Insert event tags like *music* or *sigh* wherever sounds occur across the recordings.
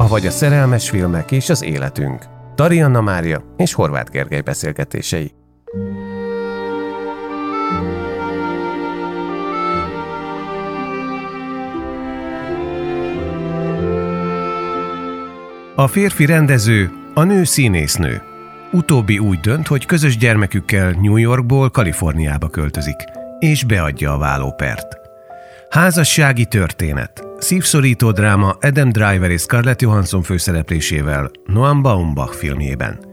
Avagy a szerelmes filmek és az életünk. Tarianna Mária és Horváth Gergely beszélgetései. A férfi rendező, a nő színésznő. Utóbbi úgy dönt, hogy közös gyermekükkel New Yorkból Kaliforniába költözik, és beadja a vállópert. Házassági történet. Szívszorító dráma Adam Driver és Scarlett Johansson főszereplésével Noam Baumbach filmjében.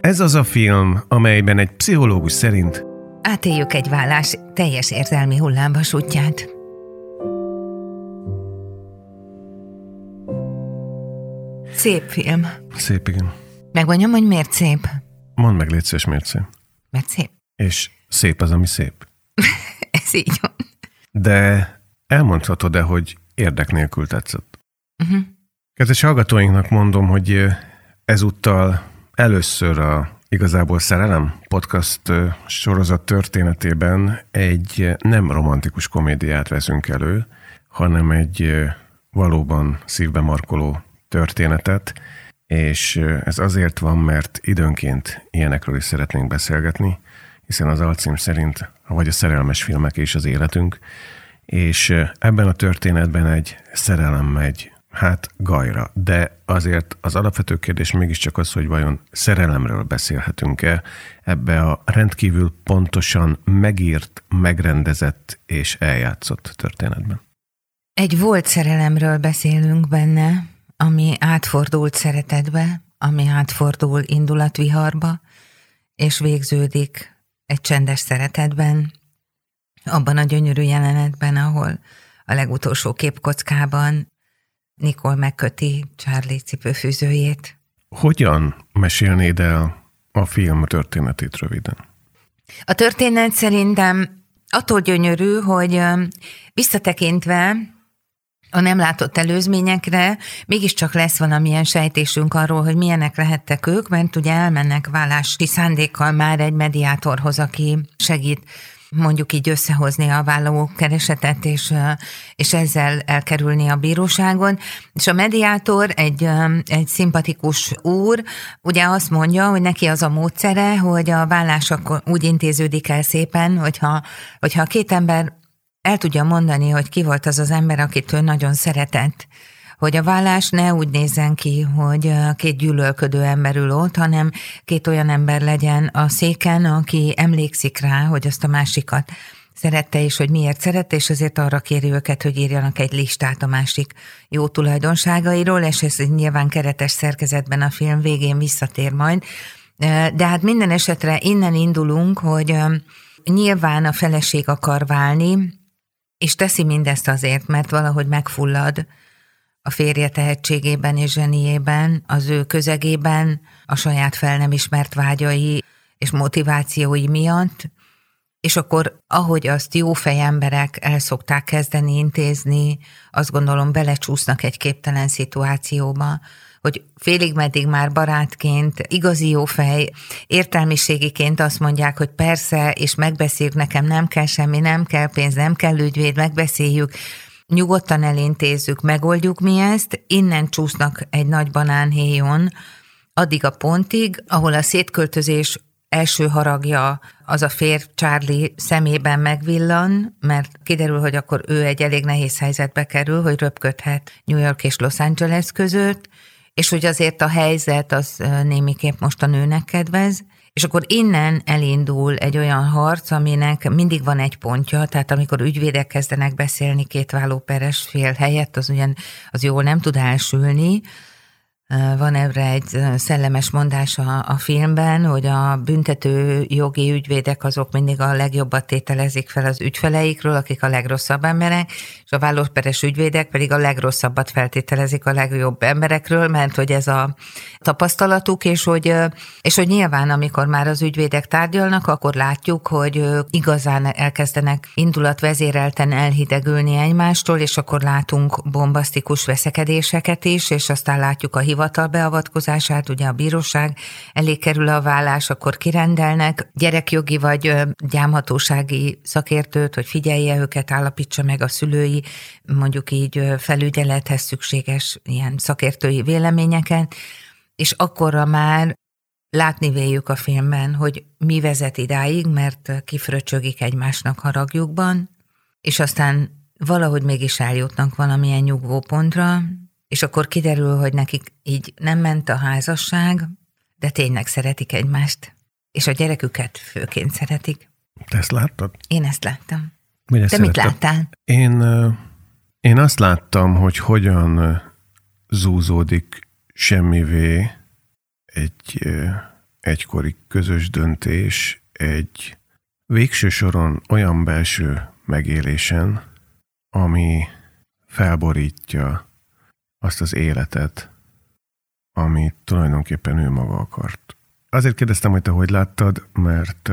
Ez az a film, amelyben egy pszichológus szerint Átéljük egy vállás teljes érzelmi hullámvasútját. Szép film. Szép, igen. Megmondjam, hogy miért szép? Mondd meg, légy szíves, miért szép. Mert szép. És szép az, ami szép. *laughs* Ez így van. De elmondhatod-e, hogy érdek nélkül tetszett? Uh-huh. Kedves hallgatóinknak mondom, hogy ezúttal először a Igazából Szerelem podcast sorozat történetében egy nem romantikus komédiát veszünk elő, hanem egy valóban szívbe markoló történetet, és ez azért van, mert időnként ilyenekről is szeretnénk beszélgetni, hiszen az alcím szerint vagy a szerelmes filmek és az életünk, és ebben a történetben egy szerelem megy hát gajra, de azért az alapvető kérdés mégiscsak az, hogy vajon szerelemről beszélhetünk-e ebbe a rendkívül pontosan megírt, megrendezett és eljátszott történetben. Egy volt szerelemről beszélünk benne, ami átfordult szeretetbe, ami átfordul indulatviharba, és végződik egy csendes szeretetben, abban a gyönyörű jelenetben, ahol a legutolsó képkockában Nikol megköti Charlie cipőfűzőjét. Hogyan mesélnéd el a film történetét röviden? A történet szerintem attól gyönyörű, hogy visszatekintve a nem látott előzményekre mégiscsak lesz valamilyen sejtésünk arról, hogy milyenek lehettek ők, mert ugye elmennek vállási szándékkal már egy mediátorhoz, aki segít mondjuk így összehozni a vállaló keresetet, és, és ezzel elkerülni a bíróságon. És a mediátor egy, egy szimpatikus úr, ugye azt mondja, hogy neki az a módszere, hogy a vállás úgy intéződik el szépen, hogyha, hogyha a két ember el tudja mondani, hogy ki volt az az ember, akit ő nagyon szeretett, hogy a vállás ne úgy nézzen ki, hogy két gyűlölködő ember ül ott, hanem két olyan ember legyen a széken, aki emlékszik rá, hogy azt a másikat szerette, és hogy miért szerette, és azért arra kéri őket, hogy írjanak egy listát a másik jó tulajdonságairól, és ez nyilván keretes szerkezetben a film végén visszatér majd. De hát minden esetre innen indulunk, hogy nyilván a feleség akar válni, és teszi mindezt azért, mert valahogy megfullad a férje tehetségében és zseniében, az ő közegében, a saját fel nem ismert vágyai és motivációi miatt, és akkor, ahogy azt jó emberek el szokták kezdeni intézni, azt gondolom belecsúsznak egy képtelen szituációba, hogy félig meddig már barátként, igazi jó fej, értelmiségiként azt mondják, hogy persze, és megbeszéljük, nekem nem kell semmi, nem kell pénz, nem kell ügyvéd, megbeszéljük, nyugodtan elintézzük, megoldjuk mi ezt, innen csúsznak egy nagy banánhéjon, addig a pontig, ahol a szétköltözés első haragja az a férj Charlie szemében megvillan, mert kiderül, hogy akkor ő egy elég nehéz helyzetbe kerül, hogy röpködhet New York és Los Angeles között, és hogy azért a helyzet az némiképp most a nőnek kedvez, és akkor innen elindul egy olyan harc, aminek mindig van egy pontja, tehát amikor ügyvédek kezdenek beszélni két vállóperes fél helyett, az ugyan az jól nem tud elsülni, van erre egy szellemes mondás a, filmben, hogy a büntető jogi ügyvédek azok mindig a legjobbat tételezik fel az ügyfeleikről, akik a legrosszabb emberek, és a vállóperes ügyvédek pedig a legrosszabbat feltételezik a legjobb emberekről, mert hogy ez a tapasztalatuk, és hogy, és hogy nyilván, amikor már az ügyvédek tárgyalnak, akkor látjuk, hogy igazán elkezdenek indulatvezérelten elhidegülni egymástól, és akkor látunk bombasztikus veszekedéseket is, és aztán látjuk a hivatal beavatkozását, ugye a bíróság elé kerül a vállás, akkor kirendelnek. Gyerekjogi vagy gyámhatósági szakértőt, hogy figyelje őket, állapítsa meg a szülői, mondjuk így felügyelethez szükséges ilyen szakértői véleményeket, és akkorra már látni véljük a filmben, hogy mi vezet idáig, mert kifröcsögik egymásnak haragjukban, és aztán valahogy mégis eljutnak valamilyen nyugvópontra, és akkor kiderül, hogy nekik így nem ment a házasság, de tényleg szeretik egymást, és a gyereküket főként szeretik. Te ezt láttad? Én ezt láttam. Ezt Te mit láttál? Én, én azt láttam, hogy hogyan zúzódik semmivé egy egykori közös döntés, egy végső soron olyan belső megélésen, ami felborítja azt az életet, amit tulajdonképpen ő maga akart. Azért kérdeztem, hogy te hogy láttad, mert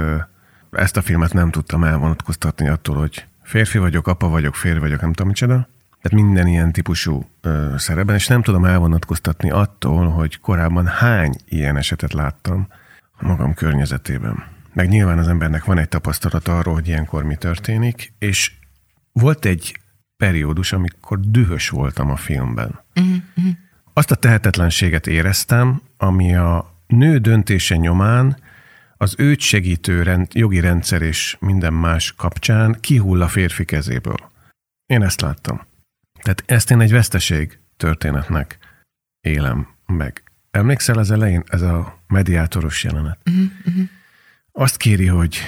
ezt a filmet nem tudtam elvonatkoztatni attól, hogy férfi vagyok, apa vagyok, férfi vagyok, nem tudom micsoda. Tehát minden ilyen típusú ö, szerepben, és nem tudom elvonatkoztatni attól, hogy korábban hány ilyen esetet láttam a magam környezetében. Meg nyilván az embernek van egy tapasztalat arról, hogy ilyenkor mi történik, és volt egy periódus, amikor dühös voltam a filmben. Uh-huh. Azt a tehetetlenséget éreztem, ami a nő döntése nyomán az őt segítő rend, jogi rendszer és minden más kapcsán kihull a férfi kezéből. Én ezt láttam. Tehát ezt én egy veszteség történetnek élem meg. Emlékszel az elején, ez a mediátoros jelenet? Uh-huh. Azt kéri, hogy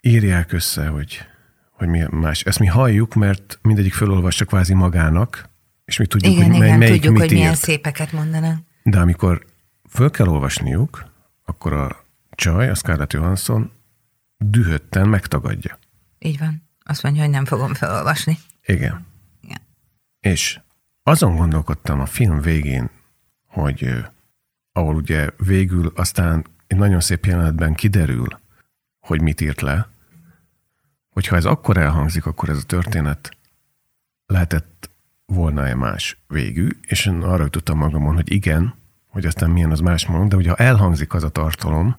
írják össze, hogy hogy mi más. Ezt mi halljuk, mert mindegyik felolvassa kvázi magának, és mi tudjuk, igen, hogy igen, melyik tudjuk, mit hogy írt. milyen szépeket mondanak. De amikor föl kell olvasniuk, akkor a csaj, a Scarlett Johansson dühötten megtagadja. Így van. Azt mondja, hogy nem fogom felolvasni. Igen. Igen. És azon gondolkodtam a film végén, hogy ahol ugye végül aztán egy nagyon szép jelenetben kiderül, hogy mit írt le, hogyha ez akkor elhangzik, akkor ez a történet lehetett volna-e más végű, és én arra tudtam magamon, hogy igen, hogy aztán milyen az más mondom, de hogyha elhangzik az a tartalom,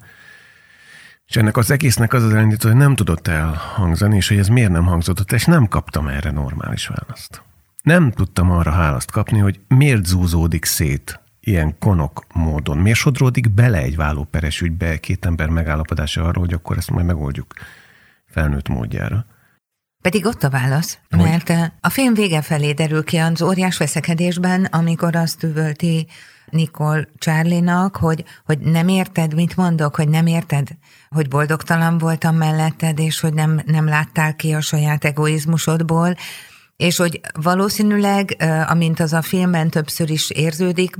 és ennek az egésznek az az elindító, hogy nem tudott elhangzani, és hogy ez miért nem hangzott és nem kaptam erre normális választ. Nem tudtam arra hálaszt kapni, hogy miért zúzódik szét ilyen konok módon, miért sodródik bele egy vállóperes ügybe két ember megállapodása arról, hogy akkor ezt majd megoldjuk felnőtt módjára. Pedig ott a válasz, hogy? mert eh, a film vége felé derül ki az óriás veszekedésben, amikor azt üvölti Nikol Charlie-nak, hogy, hogy nem érted, mit mondok, hogy nem érted, hogy boldogtalan voltam melletted, és hogy nem, nem láttál ki a saját egoizmusodból, és hogy valószínűleg, eh, amint az a filmben többször is érződik,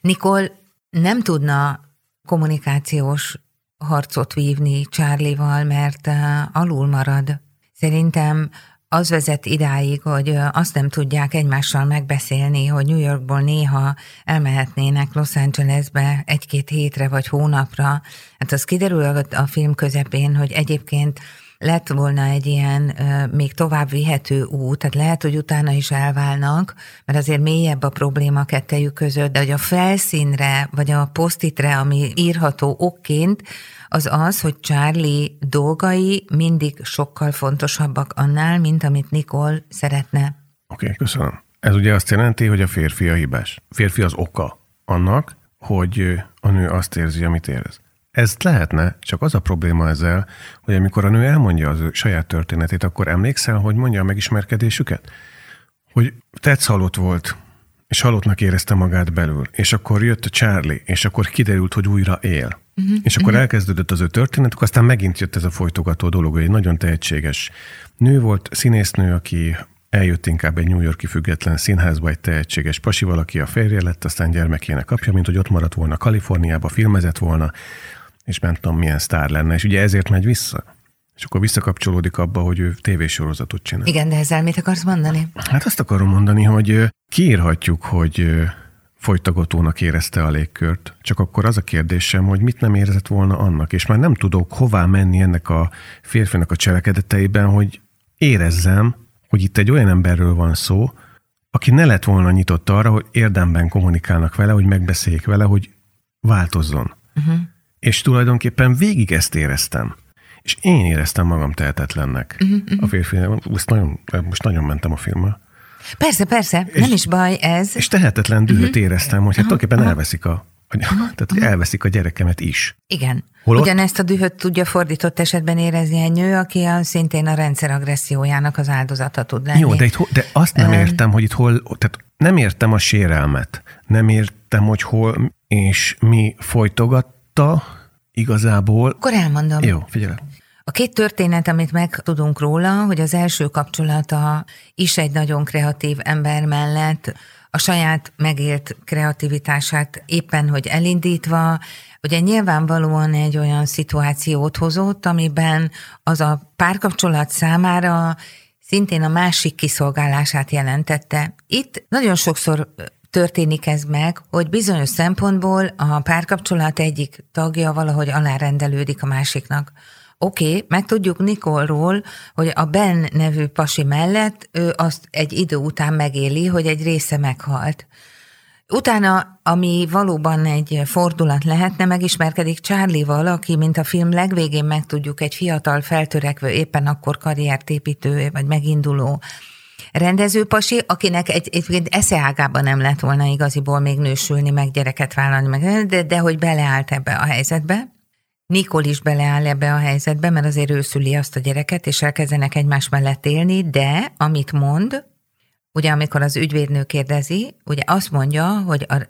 Nikol nem tudna kommunikációs harcot vívni Charlie-val, mert uh, alul marad. Szerintem az vezet idáig, hogy uh, azt nem tudják egymással megbeszélni, hogy New Yorkból néha elmehetnének Los Angelesbe egy-két hétre vagy hónapra. Hát az kiderül a film közepén, hogy egyébként lett volna egy ilyen még tovább vihető út, tehát lehet, hogy utána is elválnak, mert azért mélyebb a probléma kettejük között, de hogy a felszínre, vagy a posztitre, ami írható okként, az az, hogy Charlie dolgai mindig sokkal fontosabbak annál, mint amit Nicole szeretne. Oké, okay, köszönöm. Ez ugye azt jelenti, hogy a férfi a hibás. Férfi az oka annak, hogy a nő azt érzi, amit érez. Ez lehetne, csak az a probléma ezzel, hogy amikor a nő elmondja az ő saját történetét, akkor emlékszel, hogy mondja a megismerkedésüket? Hogy tetsz halott volt és halottnak érezte magát belül. És akkor jött a Charlie, és akkor kiderült, hogy újra él. Uh-huh, és akkor uh-huh. elkezdődött az ő történet, akkor aztán megint jött ez a folytogató dolog, hogy egy nagyon tehetséges nő volt, színésznő, aki eljött inkább egy New Yorki független színházba egy tehetséges pasi valaki, a férje lett, aztán gyermekének apja, mint hogy ott maradt volna Kaliforniába, filmezett volna, és nem tudom, milyen sztár lenne, és ugye ezért megy vissza. És akkor visszakapcsolódik abba, hogy ő tévésorozatot csinál. Igen, de ezzel mit akarsz mondani? Hát azt akarom mondani, hogy kiírhatjuk, hogy folytagotónak érezte a légkört. Csak akkor az a kérdésem, hogy mit nem érzett volna annak, és már nem tudok hová menni ennek a férfinak a cselekedeteiben, hogy érezzem, hogy itt egy olyan emberről van szó, aki ne lett volna nyitott arra, hogy érdemben kommunikálnak vele, hogy megbeszéljék vele, hogy változzon. Uh-huh. És tulajdonképpen végig ezt éreztem. És én éreztem magam tehetetlennek uh-huh, uh-huh. a férfi. Most nagyon, most nagyon mentem a filmmel. Persze, persze, és, nem is baj ez. És tehetetlen dühöt uh-huh. éreztem, hogy hát tulajdonképpen elveszik a, *laughs* tehát, hogy elveszik a gyerekemet is. Igen. Holott... Ugyanezt a dühöt tudja fordított esetben érezni egy nő, aki a, szintén a rendszer agressziójának az áldozata tud lenni. Jó, de, itt, de azt nem értem, hogy itt hol, tehát nem értem a sérelmet, nem értem, hogy hol és mi folytogatta igazából. Akkor elmondom. Jó, figyelj. A két történet, amit meg tudunk róla, hogy az első kapcsolata is egy nagyon kreatív ember mellett a saját megélt kreativitását éppen, hogy elindítva, ugye nyilvánvalóan egy olyan szituációt hozott, amiben az a párkapcsolat számára szintén a másik kiszolgálását jelentette. Itt nagyon sokszor történik ez meg, hogy bizonyos szempontból a párkapcsolat egyik tagja valahogy alárendelődik a másiknak. Oké, okay, meg tudjuk Nikolról, hogy a Ben nevű pasi mellett ő azt egy idő után megéli, hogy egy része meghalt. Utána, ami valóban egy fordulat lehetne, megismerkedik Charlie-val, aki, mint a film legvégén megtudjuk, egy fiatal, feltörekvő, éppen akkor karriert építő, vagy meginduló rendezőpasi, akinek egy, egy eszeágában nem lett volna igaziból még nősülni, meg gyereket vállalni, meg, de, de hogy beleállt ebbe a helyzetbe. Nikol is beleáll ebbe a helyzetbe, mert azért ő szüli azt a gyereket, és elkezdenek egymás mellett élni, de amit mond, ugye amikor az ügyvédnő kérdezi, ugye azt mondja, hogy a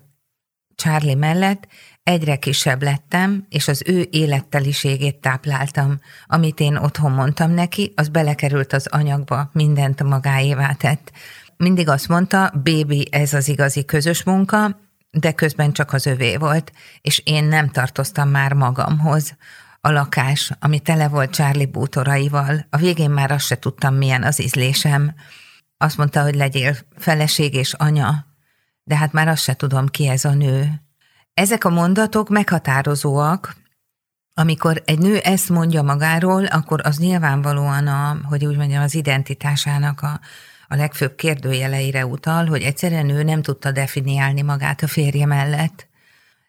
Charlie mellett egyre kisebb lettem, és az ő életteliségét tápláltam. Amit én otthon mondtam neki, az belekerült az anyagba, mindent magáévá tett. Mindig azt mondta, bébi, ez az igazi közös munka, de közben csak az övé volt, és én nem tartoztam már magamhoz. A lakás, ami tele volt Charlie bútoraival, a végén már azt se tudtam, milyen az ízlésem. Azt mondta, hogy legyél feleség és anya, de hát már azt se tudom, ki ez a nő. Ezek a mondatok meghatározóak, amikor egy nő ezt mondja magáról, akkor az nyilvánvalóan, a, hogy úgy mondjam, az identitásának a, a legfőbb kérdőjeleire utal, hogy egyszerűen ő nem tudta definiálni magát a férje mellett.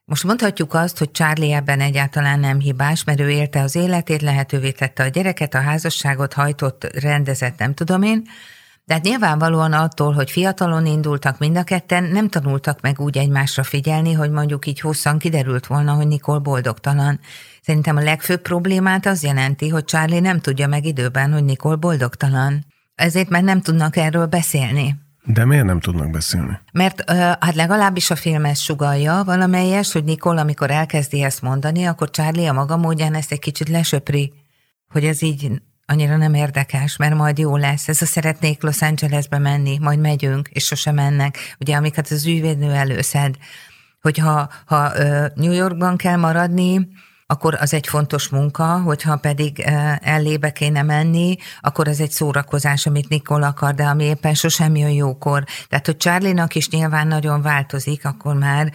Most mondhatjuk azt, hogy Charlie ebben egyáltalán nem hibás, mert ő élte az életét, lehetővé tette a gyereket, a házasságot hajtott, rendezett, nem tudom én, de hát nyilvánvalóan attól, hogy fiatalon indultak mind a ketten, nem tanultak meg úgy egymásra figyelni, hogy mondjuk így hosszan kiderült volna, hogy Nikol boldogtalan. Szerintem a legfőbb problémát az jelenti, hogy Charlie nem tudja meg időben, hogy Nikol boldogtalan ezért már nem tudnak erről beszélni. De miért nem tudnak beszélni? Mert hát legalábbis a film ezt sugalja valamelyes, hogy Nikol, amikor elkezdi ezt mondani, akkor Charlie a maga módján ezt egy kicsit lesöpri, hogy ez így annyira nem érdekes, mert majd jó lesz. Ez a szeretnék Los Angelesbe menni, majd megyünk, és sosem mennek. Ugye, amiket az ügyvédnő előszed, hogyha ha, New Yorkban kell maradni, akkor az egy fontos munka, hogyha pedig ellébe kéne menni, akkor az egy szórakozás, amit Nikol akar, de ami éppen sosem jön jókor. Tehát, hogy Charlie-nak is nyilván nagyon változik, akkor már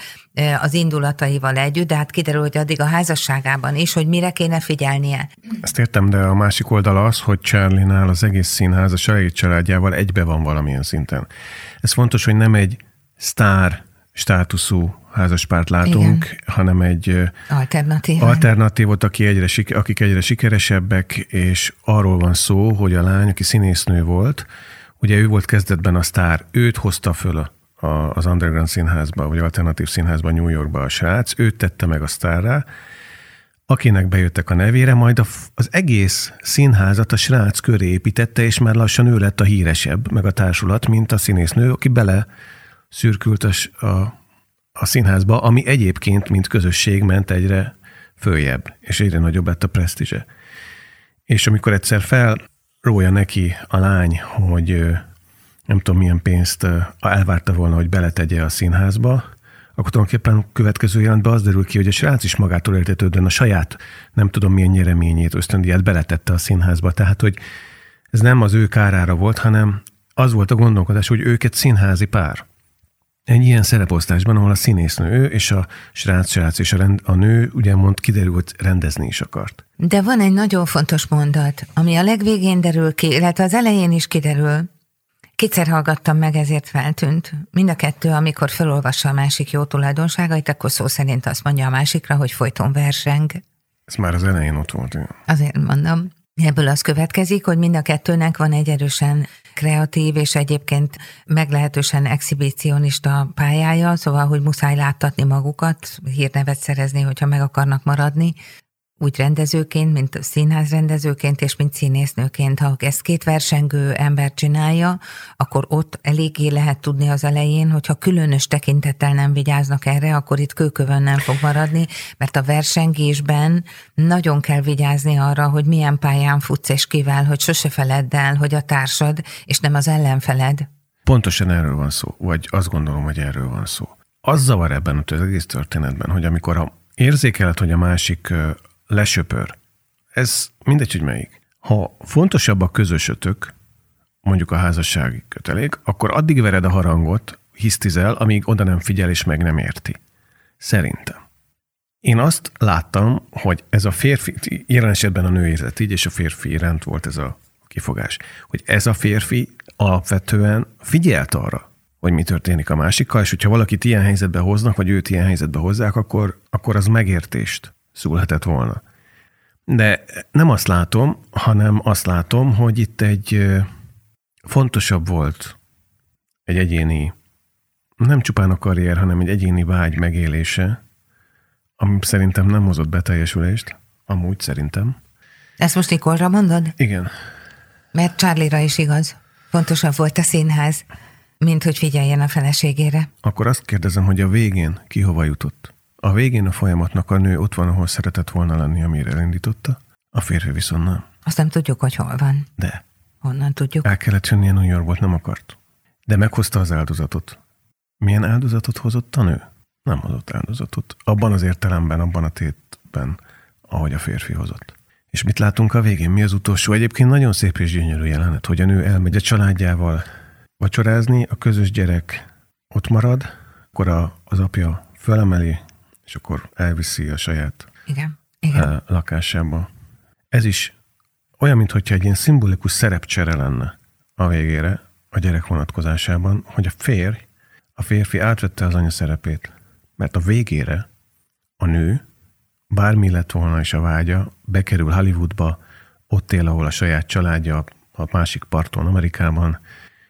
az indulataival együtt, de hát kiderül, hogy addig a házasságában is, hogy mire kéne figyelnie. Ezt értem, de a másik oldala az, hogy Charlie-nál az egész színház a saját családjával egybe van valamilyen szinten. Ez fontos, hogy nem egy sztár státuszú házaspárt látunk, Igen. hanem egy Alternatív. alternatívot, aki egyre, akik egyre sikeresebbek, és arról van szó, hogy a lány, aki színésznő volt, ugye ő volt kezdetben a sztár, őt hozta föl a, az underground színházba, vagy alternatív színházba New Yorkba a srác, őt tette meg a sztárra, akinek bejöttek a nevére, majd a, az egész színházat a srác köré építette, és már lassan ő lett a híresebb, meg a társulat, mint a színésznő, aki bele szürkült a, a, színházba, ami egyébként, mint közösség ment egyre följebb, és egyre nagyobb lett a presztízse. És amikor egyszer felrója neki a lány, hogy nem tudom milyen pénzt elvárta volna, hogy beletegye a színházba, akkor tulajdonképpen a következő jelentben az derül ki, hogy a srác is magától értetődően a saját, nem tudom milyen nyereményét, ösztöndíját beletette a színházba. Tehát, hogy ez nem az ő kárára volt, hanem az volt a gondolkodás, hogy ők egy színházi pár. Egy ilyen szereposztásban, ahol a színésznő ő és a srác, srác és a, rend, a nő, ugye mond, kiderült, rendezni is akart. De van egy nagyon fontos mondat, ami a legvégén derül ki, illetve az elején is kiderül, Kétszer hallgattam meg, ezért feltűnt. Mind a kettő, amikor felolvassa a másik jó tulajdonságait, akkor szó szerint azt mondja a másikra, hogy folyton verseng. Ez már az elején ott volt. Igen. Azért mondom. Ebből az következik, hogy mind a kettőnek van egy erősen kreatív és egyébként meglehetősen exhibicionista pályája, szóval, hogy muszáj láttatni magukat, hírnevet szerezni, hogyha meg akarnak maradni, úgy rendezőként, mint színház rendezőként és mint színésznőként. Ha ezt két versengő ember csinálja, akkor ott eléggé lehet tudni az elején, hogyha különös tekintettel nem vigyáznak erre, akkor itt kőkövön nem fog maradni, mert a versengésben nagyon kell vigyázni arra, hogy milyen pályán futsz és kivel, hogy sose feledd el, hogy a társad, és nem az ellenfeled. Pontosan erről van szó, vagy azt gondolom, hogy erről van szó. Az zavar ebben az egész történetben, hogy amikor a érzékeled, hogy a másik lesöpör. Ez mindegy, hogy melyik. Ha fontosabb a közösötök, mondjuk a házassági kötelék, akkor addig vered a harangot, hisztizel, amíg oda nem figyel és meg nem érti. Szerintem. Én azt láttam, hogy ez a férfi, jelen esetben a nő érzett így, és a férfi iránt volt ez a kifogás, hogy ez a férfi alapvetően figyelt arra, hogy mi történik a másikkal, és hogyha valakit ilyen helyzetbe hoznak, vagy őt ilyen helyzetbe hozzák, akkor, akkor az megértést szülhetett volna. De nem azt látom, hanem azt látom, hogy itt egy fontosabb volt egy egyéni, nem csupán a karrier, hanem egy egyéni vágy megélése, ami szerintem nem hozott beteljesülést, amúgy szerintem. Ezt most Nikolra mondod? Igen. Mert Charlie-ra is igaz. Fontosabb volt a színház, mint hogy figyeljen a feleségére. Akkor azt kérdezem, hogy a végén ki hova jutott? A végén a folyamatnak a nő ott van, ahol szeretett volna lenni, amire elindította, a férfi viszont nem. Azt nem tudjuk, hogy hol van. De. Honnan tudjuk? El kellett jönnie New Yorkból, nem akart. De meghozta az áldozatot. Milyen áldozatot hozott a nő? Nem hozott áldozatot. Abban az értelemben, abban a tétben, ahogy a férfi hozott. És mit látunk a végén? Mi az utolsó? Egyébként nagyon szép és gyönyörű jelenet, hogy a nő elmegy a családjával vacsorázni, a közös gyerek ott marad, akkor a, az apja felemeli, és akkor elviszi a saját Igen. Igen. lakásába. Ez is olyan, mintha egy ilyen szimbolikus szerepcsere lenne a végére, a gyerek vonatkozásában, hogy a férj, a férfi átvette az anya szerepét, mert a végére a nő, bármi lett volna is a vágya, bekerül Hollywoodba, ott él, ahol a saját családja, a másik parton, Amerikában,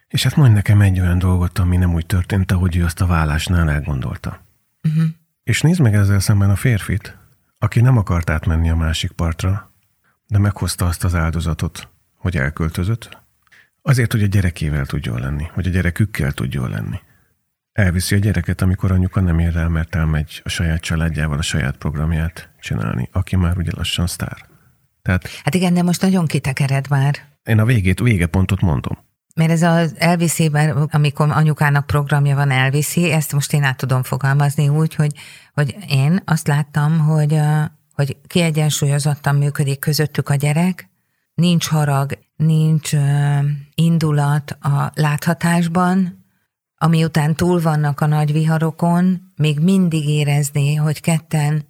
és hát mondj nekem egy olyan dolgot, ami nem úgy történt, ahogy ő azt a vállásnál elgondolta. Uh-huh. És nézd meg ezzel szemben a férfit, aki nem akart átmenni a másik partra, de meghozta azt az áldozatot, hogy elköltözött, azért, hogy a gyerekével tudjon lenni, hogy a gyerekükkel tudjon lenni. Elviszi a gyereket, amikor anyuka nem ér rá, mert elmegy a saját családjával a saját programját csinálni, aki már ugye lassan sztár. Tehát, hát igen, de most nagyon kitekered már. Én a végét, végepontot mondom. Mert ez az elviszében, amikor anyukának programja van elviszi, ezt most én át tudom fogalmazni úgy, hogy, hogy én azt láttam, hogy, hogy kiegyensúlyozottan működik közöttük a gyerek, nincs harag, nincs indulat a láthatásban, ami után túl vannak a nagy viharokon, még mindig érezni, hogy ketten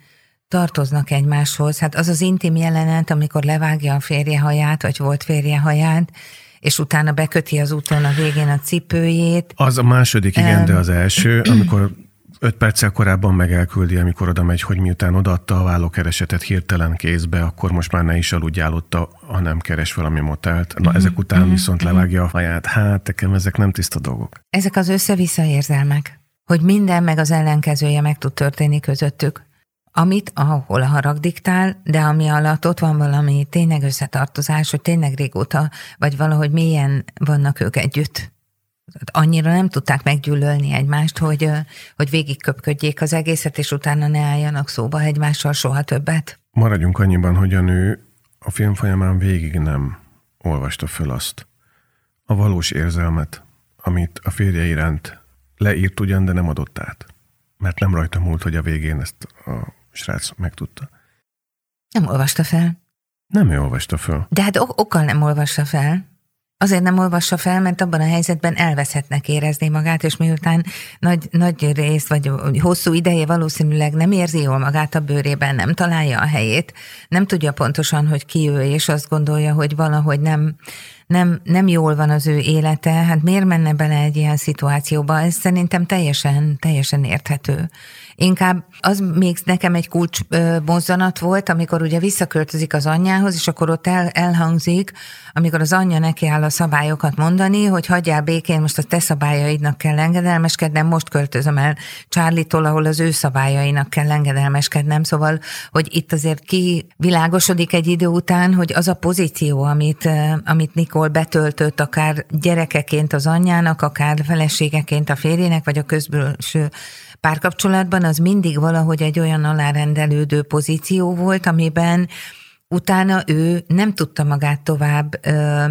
tartoznak egymáshoz. Hát az az intim jelenet, amikor levágja a férje haját, vagy volt férje haját, és utána beköti az úton a végén a cipőjét. Az a második, igen, um, de az első, *clears throat* amikor öt perccel korábban meg elküldi, amikor oda megy, hogy miután odaadta a vállókeresetet hirtelen kézbe, akkor most már ne is aludjál ott, ha nem keres valami motelt. Na, uh-huh, ezek után uh-huh, viszont uh-huh. levágja a faját. Hát, nekem ezek nem tiszta dolgok. Ezek az össze-vissza érzelmek, hogy minden meg az ellenkezője meg tud történni közöttük amit, ahol a harag diktál, de ami alatt ott van valami tényleg összetartozás, hogy tényleg régóta, vagy valahogy mélyen vannak ők együtt. annyira nem tudták meggyűlölni egymást, hogy, hogy végigköpködjék az egészet, és utána ne álljanak szóba egymással soha többet. Maradjunk annyiban, hogy a nő a film folyamán végig nem olvasta föl azt, a valós érzelmet, amit a férje iránt leírt ugyan, de nem adott át. Mert nem rajta múlt, hogy a végén ezt a srác megtudta. Nem olvasta fel. Nem ő olvasta fel. De hát ok- okkal nem olvassa fel. Azért nem olvassa fel, mert abban a helyzetben elveszettnek érezni magát, és miután nagy, nagy részt, vagy hosszú ideje valószínűleg nem érzi jól magát a bőrében, nem találja a helyét, nem tudja pontosan, hogy ki ő, és azt gondolja, hogy valahogy nem, nem, nem jól van az ő élete, hát miért menne bele egy ilyen szituációba? Ez szerintem teljesen, teljesen érthető. Inkább az még nekem egy kulcs mozzanat volt, amikor ugye visszaköltözik az anyjához, és akkor ott el, elhangzik, amikor az anyja neki áll a szabályokat mondani, hogy hagyjál békén, most a te szabályaidnak kell engedelmeskednem, most költözöm el Csárlitól, ahol az ő szabályainak kell engedelmeskednem. Szóval, hogy itt azért kivilágosodik egy idő után, hogy az a pozíció, amit, amit Nikol betöltött, akár gyerekeként az anyjának, akár feleségeként a férjének, vagy a közbülső párkapcsolatban, az mindig valahogy egy olyan alárendelődő pozíció volt, amiben utána ő nem tudta magát tovább ö,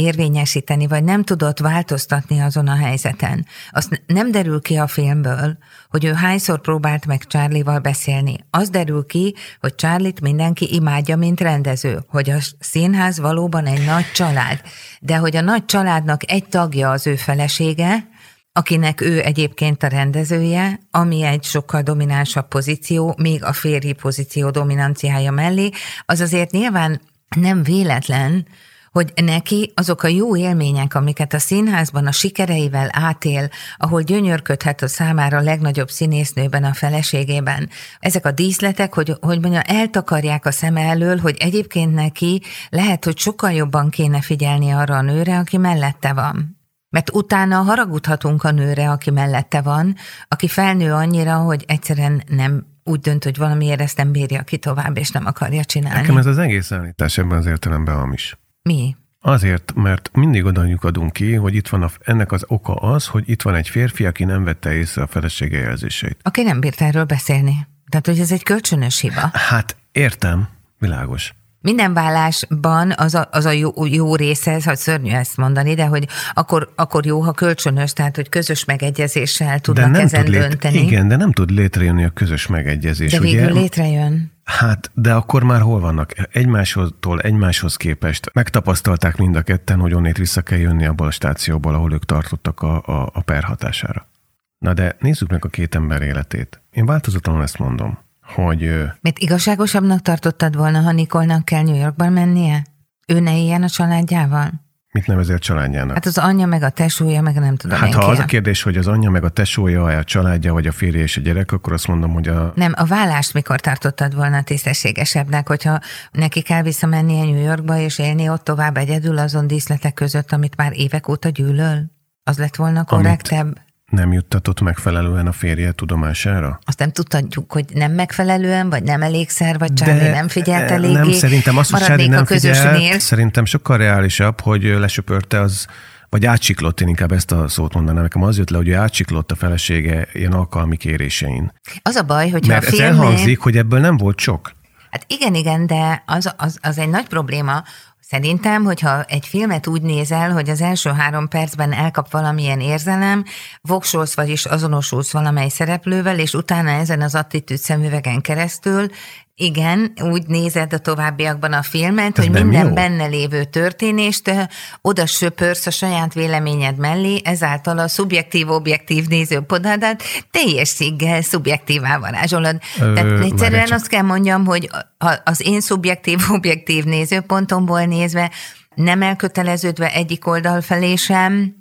érvényesíteni, vagy nem tudott változtatni azon a helyzeten. Azt nem derül ki a filmből, hogy ő hányszor próbált meg Charlie-val beszélni. Az derül ki, hogy Charlie-t mindenki imádja, mint rendező, hogy a színház valóban egy nagy család, de hogy a nagy családnak egy tagja az ő felesége, akinek ő egyébként a rendezője, ami egy sokkal dominánsabb pozíció, még a férji pozíció dominanciája mellé, az azért nyilván nem véletlen, hogy neki azok a jó élmények, amiket a színházban a sikereivel átél, ahol gyönyörködhet a számára a legnagyobb színésznőben, a feleségében, ezek a díszletek, hogy, hogy mondja, eltakarják a szeme elől, hogy egyébként neki lehet, hogy sokkal jobban kéne figyelni arra a nőre, aki mellette van. Mert utána haragudhatunk a nőre, aki mellette van, aki felnő annyira, hogy egyszerűen nem úgy dönt, hogy valamiért ezt nem bírja ki tovább, és nem akarja csinálni. Nekem ez az egész állítás ebben az értelemben hamis. Mi? Azért, mert mindig oda adunk ki, hogy itt van a, ennek az oka az, hogy itt van egy férfi, aki nem vette észre a felesége jelzéseit. Aki nem bírt erről beszélni. Tehát, hogy ez egy kölcsönös hiba. Hát értem, világos. Minden vállásban az a, az a jó, jó része, ez, hogy szörnyű ezt mondani, de hogy akkor, akkor jó, ha kölcsönös, tehát hogy közös megegyezéssel tudnak de nem ezen tud lét, dönteni. Igen, de nem tud létrejönni a közös megegyezés. De végül ugye? létrejön. Hát, de akkor már hol vannak? Egymáshoz, egymáshoz képest megtapasztalták mind a ketten, hogy onnét vissza kell jönni abból a stációból, ahol ők tartottak a, a, a per hatására. Na de nézzük meg a két ember életét. Én változatlanul ezt mondom hogy... Mert igazságosabbnak tartottad volna, ha Nikolnak kell New Yorkban mennie? Ő ne éljen a családjával? Mit nevezel családjának? Hát az anyja, meg a tesója, meg nem tudom Hát ha az a kérdés, hogy az anyja, meg a tesója, a családja, vagy a férje és a gyerek, akkor azt mondom, hogy a... Nem, a vállást mikor tartottad volna tisztességesebbnek, hogyha neki kell visszamennie New Yorkba, és élni ott tovább egyedül azon díszletek között, amit már évek óta gyűlöl? Az lett volna korrektebb? Amit nem juttatott megfelelően a férje tudomására? Azt nem tudhatjuk, hogy nem megfelelően, vagy nem elégszer, vagy Charlie nem figyelt eléggé. Nem, szerintem az, hogy Charlie nem figyelt, szerintem sokkal reálisabb, hogy lesöpörte az vagy átsiklott, én inkább ezt a szót mondanám. Nekem az jött le, hogy ő átsiklott a felesége ilyen alkalmi kérésein. Az a baj, hogy Mert a filmnél... ez elhangzik, hogy ebből nem volt sok. Hát igen, igen, de az, az, az egy nagy probléma, Szerintem, hogyha egy filmet úgy nézel, hogy az első három percben elkap valamilyen érzelem, voksolsz, vagyis azonosulsz valamely szereplővel, és utána ezen az attitűd szemüvegen keresztül igen, úgy nézed a továbbiakban a filmet, Ez hogy minden jó. benne lévő történést oda söpörsz a saját véleményed mellé, ezáltal a szubjektív-objektív nézőpodadat teljes szíggel szubjektívá varázsolod. Ö, Tehát egyszerűen azt kell mondjam, hogy az én szubjektív-objektív nézőpontomból nézve nem elköteleződve egyik oldal felé sem,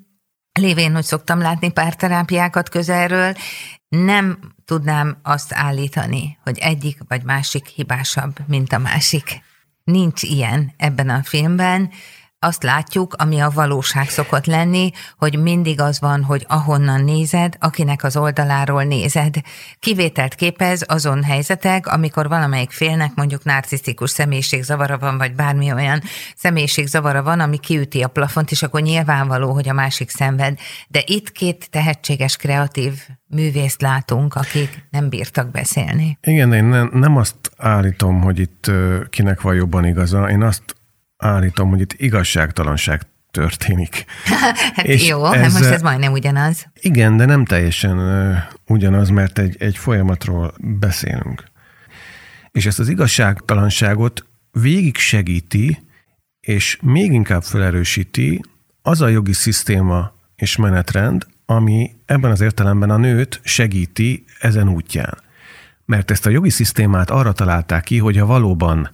lévén, hogy szoktam látni párterápiákat közelről, nem tudnám azt állítani, hogy egyik vagy másik hibásabb, mint a másik. Nincs ilyen ebben a filmben. Azt látjuk, ami a valóság szokott lenni, hogy mindig az van, hogy ahonnan nézed, akinek az oldaláról nézed. Kivételt képez azon helyzetek, amikor valamelyik félnek mondjuk narcisztikus személyiségzavara van, vagy bármi olyan személyiségzavara van, ami kiüti a plafont, és akkor nyilvánvaló, hogy a másik szenved. De itt két tehetséges, kreatív művészt látunk, akik nem bírtak beszélni. Igen, én nem, nem azt állítom, hogy itt kinek van jobban igaza, én azt állítom, hogy itt igazságtalanság történik. *laughs* hát és jó, ez, hát most ez majdnem ugyanaz. Igen, de nem teljesen uh, ugyanaz, mert egy, egy folyamatról beszélünk. És ezt az igazságtalanságot végig segíti, és még inkább felerősíti az a jogi szisztéma és menetrend, ami ebben az értelemben a nőt segíti ezen útján. Mert ezt a jogi szisztémát arra találták ki, hogy ha valóban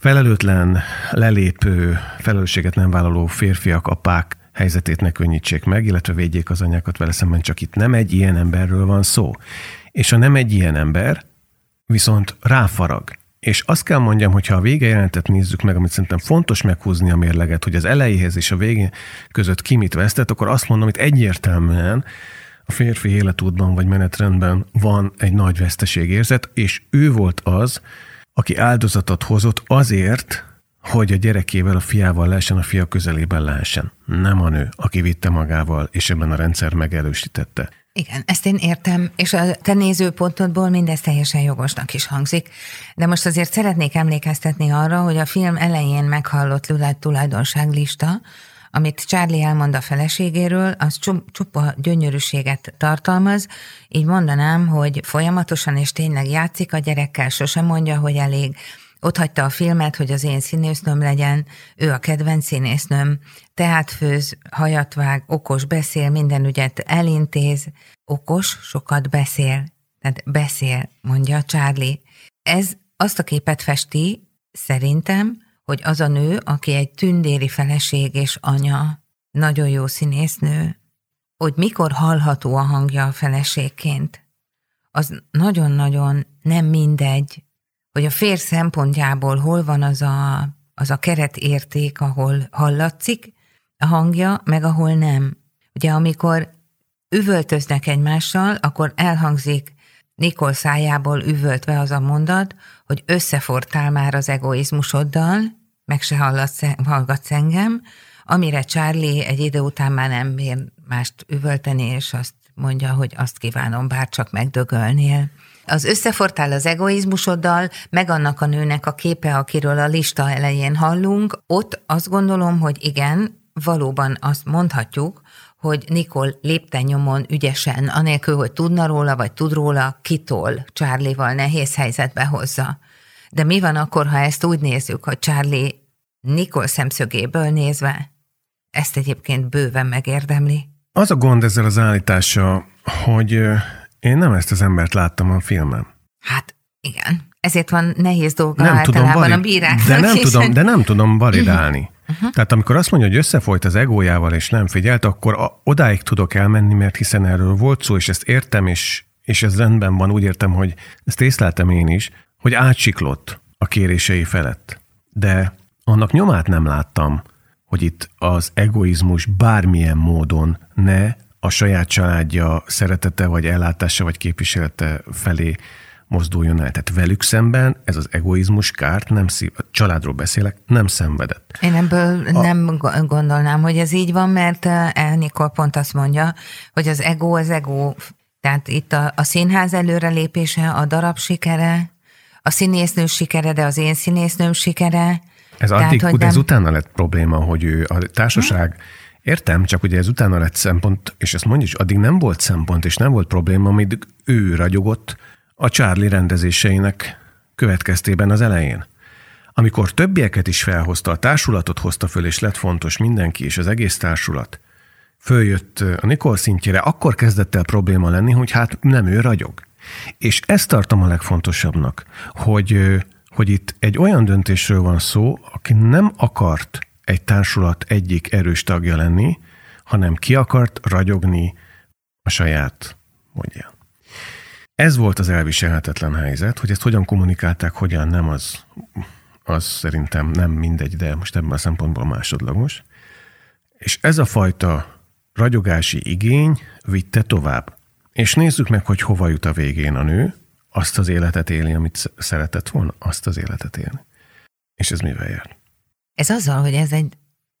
felelőtlen, lelépő, felelősséget nem vállaló férfiak, apák helyzetét ne könnyítsék meg, illetve védjék az anyákat vele szemben, csak itt nem egy ilyen emberről van szó. És ha nem egy ilyen ember, viszont ráfarag. És azt kell mondjam, hogy ha a vége jelentet nézzük meg, amit szerintem fontos meghúzni a mérleget, hogy az elejéhez és a végén között ki mit vesztett, akkor azt mondom, hogy egyértelműen a férfi életútban vagy menetrendben van egy nagy veszteségérzet, és ő volt az, aki áldozatot hozott azért, hogy a gyerekével, a fiával lehessen, a fia közelében lehessen. Nem a nő, aki vitte magával, és ebben a rendszer megerősítette. Igen, ezt én értem, és a te nézőpontodból mindez teljesen jogosnak is hangzik. De most azért szeretnék emlékeztetni arra, hogy a film elején meghallott tulajdonságlista, amit Charlie elmond a feleségéről, az csupa gyönyörűséget tartalmaz, így mondanám, hogy folyamatosan és tényleg játszik a gyerekkel, sosem mondja, hogy elég, ott hagyta a filmet, hogy az én színésznőm legyen, ő a kedvenc színésznőm, tehát főz, hajat vág, okos, beszél, minden ügyet elintéz, okos, sokat beszél, tehát beszél, mondja Charlie. Ez azt a képet festi, szerintem, hogy az a nő, aki egy tündéri feleség és anya, nagyon jó színésznő, hogy mikor hallható a hangja a feleségként, az nagyon-nagyon nem mindegy, hogy a fér szempontjából hol van az a, az a keretérték, ahol hallatszik a hangja, meg ahol nem. Ugye amikor üvöltöznek egymással, akkor elhangzik Nikol szájából üvöltve az a mondat, hogy összefortál már az egoizmusoddal, meg se hallatsz, hallgatsz engem, amire Charlie egy idő után már nem bír mást üvölteni, és azt mondja, hogy azt kívánom, bár csak megdögölnél. Az összefortál az egoizmusoddal, meg annak a nőnek a képe, akiről a lista elején hallunk, ott azt gondolom, hogy igen, valóban azt mondhatjuk, hogy Nikol lépten nyomon ügyesen, anélkül, hogy tudna róla, vagy tud róla, kitol Charlie-val nehéz helyzetbe hozza. De mi van akkor, ha ezt úgy nézzük, hogy Charlie Nikol szemszögéből nézve ezt egyébként bőven megérdemli? Az a gond ezzel az állítása, hogy én nem ezt az embert láttam a filmen. Hát igen, ezért van nehéz dolga nem általában tudom valid- a bírák. De nem, tudom, de nem tudom validálni. Uh-huh. *laughs* Tehát amikor azt mondja, hogy összefolyt az egójával és nem figyelt, akkor a, odáig tudok elmenni, mert hiszen erről volt szó, és ezt értem, és, és ez rendben van, úgy értem, hogy ezt észleltem én is, hogy átsiklott a kérései felett. De annak nyomát nem láttam, hogy itt az egoizmus bármilyen módon ne a saját családja szeretete, vagy ellátása, vagy képviselete felé mozduljon el. Tehát velük szemben ez az egoizmus kárt, nem szív, a családról beszélek, nem szenvedett. Én ebből a... nem gondolnám, hogy ez így van, mert eh, Nikol pont azt mondja, hogy az ego az ego. Tehát itt a, a színház előrelépése, a darab sikere, a színésznő sikere, de az én színésznőm sikere, ez addig, Tehát, ez nem... utána lett probléma, hogy ő a társaság, hm? Értem, csak ugye ez utána lett szempont, és ezt mondja, hogy addig nem volt szempont, és nem volt probléma, amíg ő ragyogott a Charlie rendezéseinek következtében az elején. Amikor többieket is felhozta, a társulatot hozta föl, és lett fontos mindenki, és az egész társulat, följött a Nikol szintjére, akkor kezdett el probléma lenni, hogy hát nem ő ragyog. És ezt tartom a legfontosabbnak, hogy hogy itt egy olyan döntésről van szó, aki nem akart egy társulat egyik erős tagja lenni, hanem ki akart ragyogni a saját módján. Ez volt az elviselhetetlen helyzet, hogy ezt hogyan kommunikálták, hogyan nem, az az szerintem nem mindegy, de most ebben a szempontból másodlagos. És ez a fajta ragyogási igény vitte tovább. És nézzük meg, hogy hova jut a végén a nő, azt az életet éli, amit szeretett volna, azt az életet élni. És ez mivel jár? Ez azzal, hogy ez egy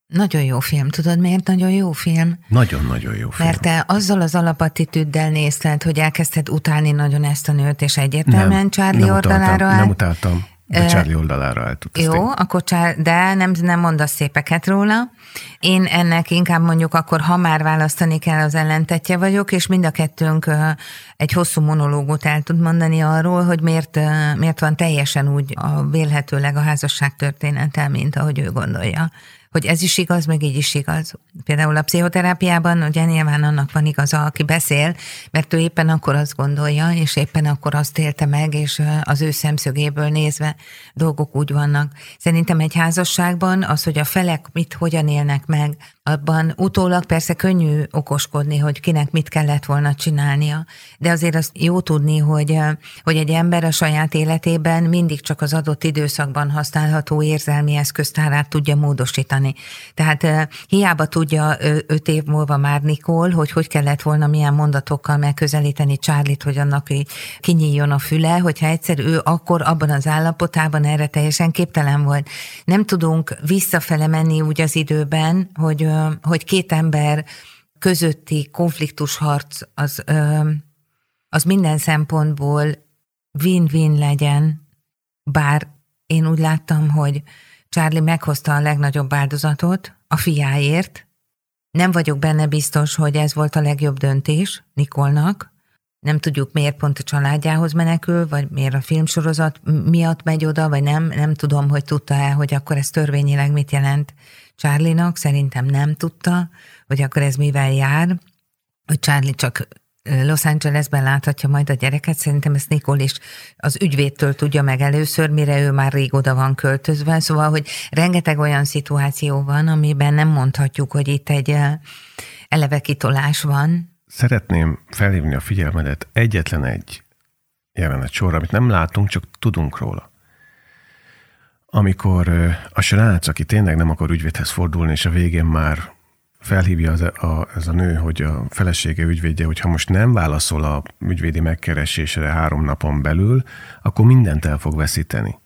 nagyon jó film. Tudod, miért nagyon jó film? Nagyon-nagyon jó film. Mert te azzal az alapattitűddel nézted, hogy elkezdted utálni nagyon ezt a nőt, és egyértelműen Charlie nem oldalára utáltam, Nem utáltam, de Charlie oldalára el Jó, akkor csár, de nem, nem mondasz szépeket róla. Én ennek inkább mondjuk akkor, ha már választani kell, az ellentetje vagyok, és mind a kettőnk egy hosszú monológot el tud mondani arról, hogy miért, miért van teljesen úgy a vélhetőleg a házasság története, mint ahogy ő gondolja hogy ez is igaz, meg így is igaz. Például a pszichoterápiában ugye nyilván annak van igaza, aki beszél, mert ő éppen akkor azt gondolja, és éppen akkor azt élte meg, és az ő szemszögéből nézve dolgok úgy vannak. Szerintem egy házasságban az, hogy a felek mit, hogyan élnek meg, abban utólag persze könnyű okoskodni, hogy kinek mit kellett volna csinálnia, de azért azt jó tudni, hogy, hogy egy ember a saját életében mindig csak az adott időszakban használható érzelmi eszköztárát tudja módosítani. Tehát hiába tudja öt év múlva már Nikol, hogy hogy kellett volna milyen mondatokkal megközelíteni Csárlit, hogy annak kinyíljon a füle, hogyha egyszer ő akkor abban az állapotában erre teljesen képtelen volt. Nem tudunk visszafele menni úgy az időben, hogy hogy két ember közötti konfliktusharc az, az minden szempontból win-win legyen, bár én úgy láttam, hogy Charlie meghozta a legnagyobb áldozatot a fiáért. Nem vagyok benne biztos, hogy ez volt a legjobb döntés Nikolnak. Nem tudjuk, miért pont a családjához menekül, vagy miért a filmsorozat miatt megy oda, vagy nem. Nem tudom, hogy tudta-e, hogy akkor ez törvényileg mit jelent Charlie-nak, szerintem nem tudta, hogy akkor ez mivel jár, hogy Charlie csak Los Angelesben láthatja majd a gyereket, szerintem ezt Nikol is az ügyvédtől tudja meg először, mire ő már rég oda van költözve, szóval, hogy rengeteg olyan szituáció van, amiben nem mondhatjuk, hogy itt egy eleve kitolás van. Szeretném felhívni a figyelmedet egyetlen egy jelenet sorra, amit nem látunk, csak tudunk róla. Amikor a srác, aki tényleg nem akar ügyvédhez fordulni, és a végén már felhívja az, a, ez a nő, hogy a felesége ügyvédje, hogy ha most nem válaszol a ügyvédi megkeresésre három napon belül, akkor mindent el fog veszíteni.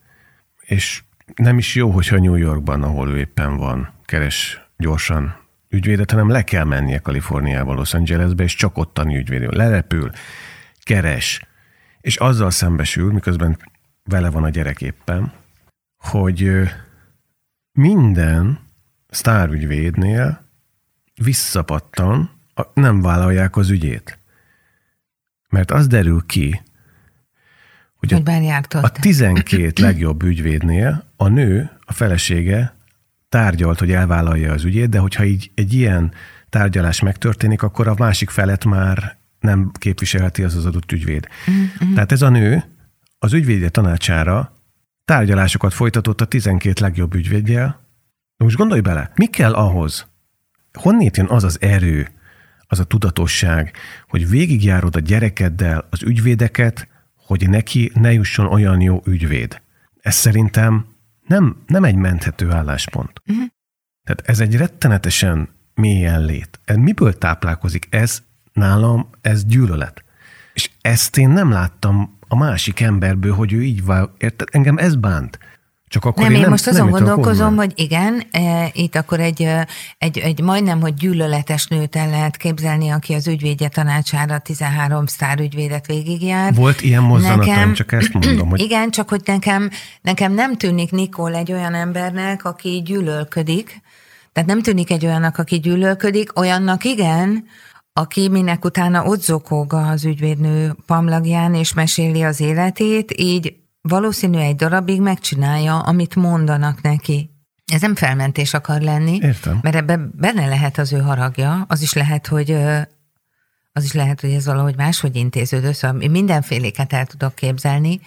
És nem is jó, hogyha New Yorkban, ahol ő éppen van, keres gyorsan ügyvédet, hanem le kell mennie Kaliforniába, Los Angelesbe, és csak ottani ügyvédő. Lerepül, keres, és azzal szembesül, miközben vele van a gyerek éppen, hogy minden sztárügyvédnél visszapattan, nem vállalják az ügyét. Mert az derül ki, hogy, hogy a, a 12 *clears throat* legjobb ügyvédnél a nő, a felesége tárgyalt, hogy elvállalja az ügyét, de hogyha így egy ilyen tárgyalás megtörténik, akkor a másik felet már nem képviselheti az az adott ügyvéd. Mm-hmm. Tehát ez a nő az ügyvédje tanácsára Tárgyalásokat folytatott a 12 legjobb ügyvédjel. Most gondolj bele, mi kell ahhoz? Honnét jön az az erő, az a tudatosság, hogy végigjárod a gyerekeddel az ügyvédeket, hogy neki ne jusson olyan jó ügyvéd. Ez szerintem nem, nem egy menthető álláspont. Uh-huh. Tehát ez egy rettenetesen mélyen lét. Miből táplálkozik ez nálam? Ez gyűlölet. És ezt én nem láttam a másik emberből, hogy ő így vál. Érted? Engem ez bánt. Csak akkor nem, én, én nem, most azon nem gondolkozom, hogy igen, e, itt akkor egy, egy, egy majdnem, hogy gyűlöletes nőt el lehet képzelni, aki az ügyvédje tanácsára 13 sztár ügyvédet végigjár. Volt ilyen mozzanatom, nekem, csak ezt mondom. Hogy... Igen, csak hogy nekem, nekem nem tűnik Nikol egy olyan embernek, aki gyűlölködik, tehát nem tűnik egy olyannak, aki gyűlölködik, olyannak igen, aki minek utána ott zokog az ügyvédnő pamlagján és meséli az életét, így valószínű egy darabig megcsinálja, amit mondanak neki. Ez nem felmentés akar lenni, Értem. mert ebbe benne lehet az ő haragja, az is lehet, hogy az is lehet, hogy ez valahogy máshogy intéződő, szóval mindenféléket el tudok képzelni,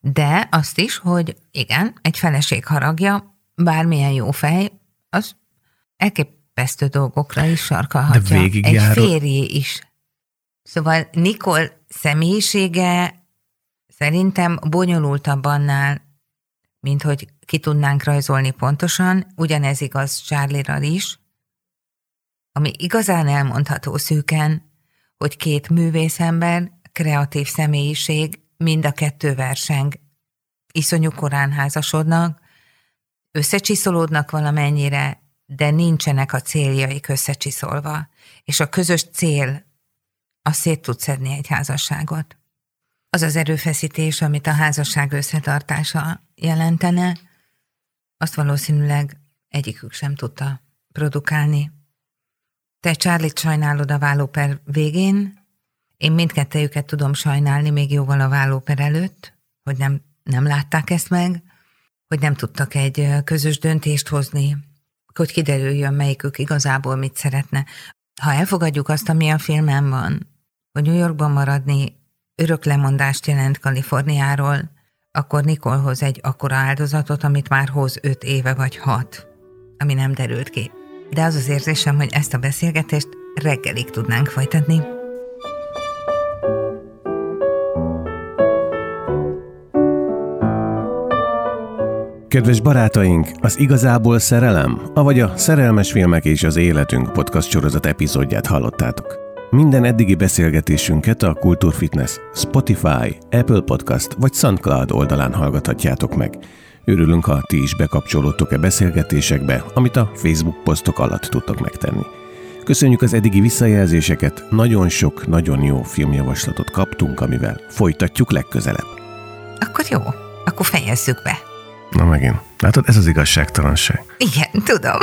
de azt is, hogy igen, egy feleség haragja, bármilyen jó fej, az elkép elképesztő dolgokra is sarkalhatja. De Egy férjé is. Szóval Nikol személyisége szerintem bonyolultabb annál, mint hogy ki tudnánk rajzolni pontosan, ugyanez igaz Charlie-ra is, ami igazán elmondható szűken, hogy két művészember, kreatív személyiség, mind a kettő verseng, iszonyú korán házasodnak, összecsiszolódnak valamennyire, de nincsenek a céljaik összecsiszolva, és a közös cél a szét tud szedni egy házasságot. Az az erőfeszítés, amit a házasság összetartása jelentene, azt valószínűleg egyikük sem tudta produkálni. Te charlie sajnálod a vállóper végén, én mindkettejüket tudom sajnálni még jóval a vállóper előtt, hogy nem, nem látták ezt meg, hogy nem tudtak egy közös döntést hozni, hogy kiderüljön, melyikük igazából mit szeretne. Ha elfogadjuk azt, ami a filmem van, hogy New Yorkban maradni örök lemondást jelent Kaliforniáról, akkor Nikol hoz egy akkora áldozatot, amit már hoz öt éve vagy hat, ami nem derült ki. De az az érzésem, hogy ezt a beszélgetést reggelig tudnánk folytatni. Kedves barátaink, az Igazából Szerelem, avagy a Szerelmes Filmek és az Életünk podcast sorozat epizódját hallottátok. Minden eddigi beszélgetésünket a Kulturfitness Spotify, Apple Podcast vagy SoundCloud oldalán hallgathatjátok meg. Örülünk, ha ti is bekapcsolódtok-e beszélgetésekbe, amit a Facebook posztok alatt tudtok megtenni. Köszönjük az eddigi visszajelzéseket, nagyon sok, nagyon jó filmjavaslatot kaptunk, amivel folytatjuk legközelebb. Akkor jó, akkor fejezzük be. Na megint. Látod, ez az igazságtalanság. Igen, tudom.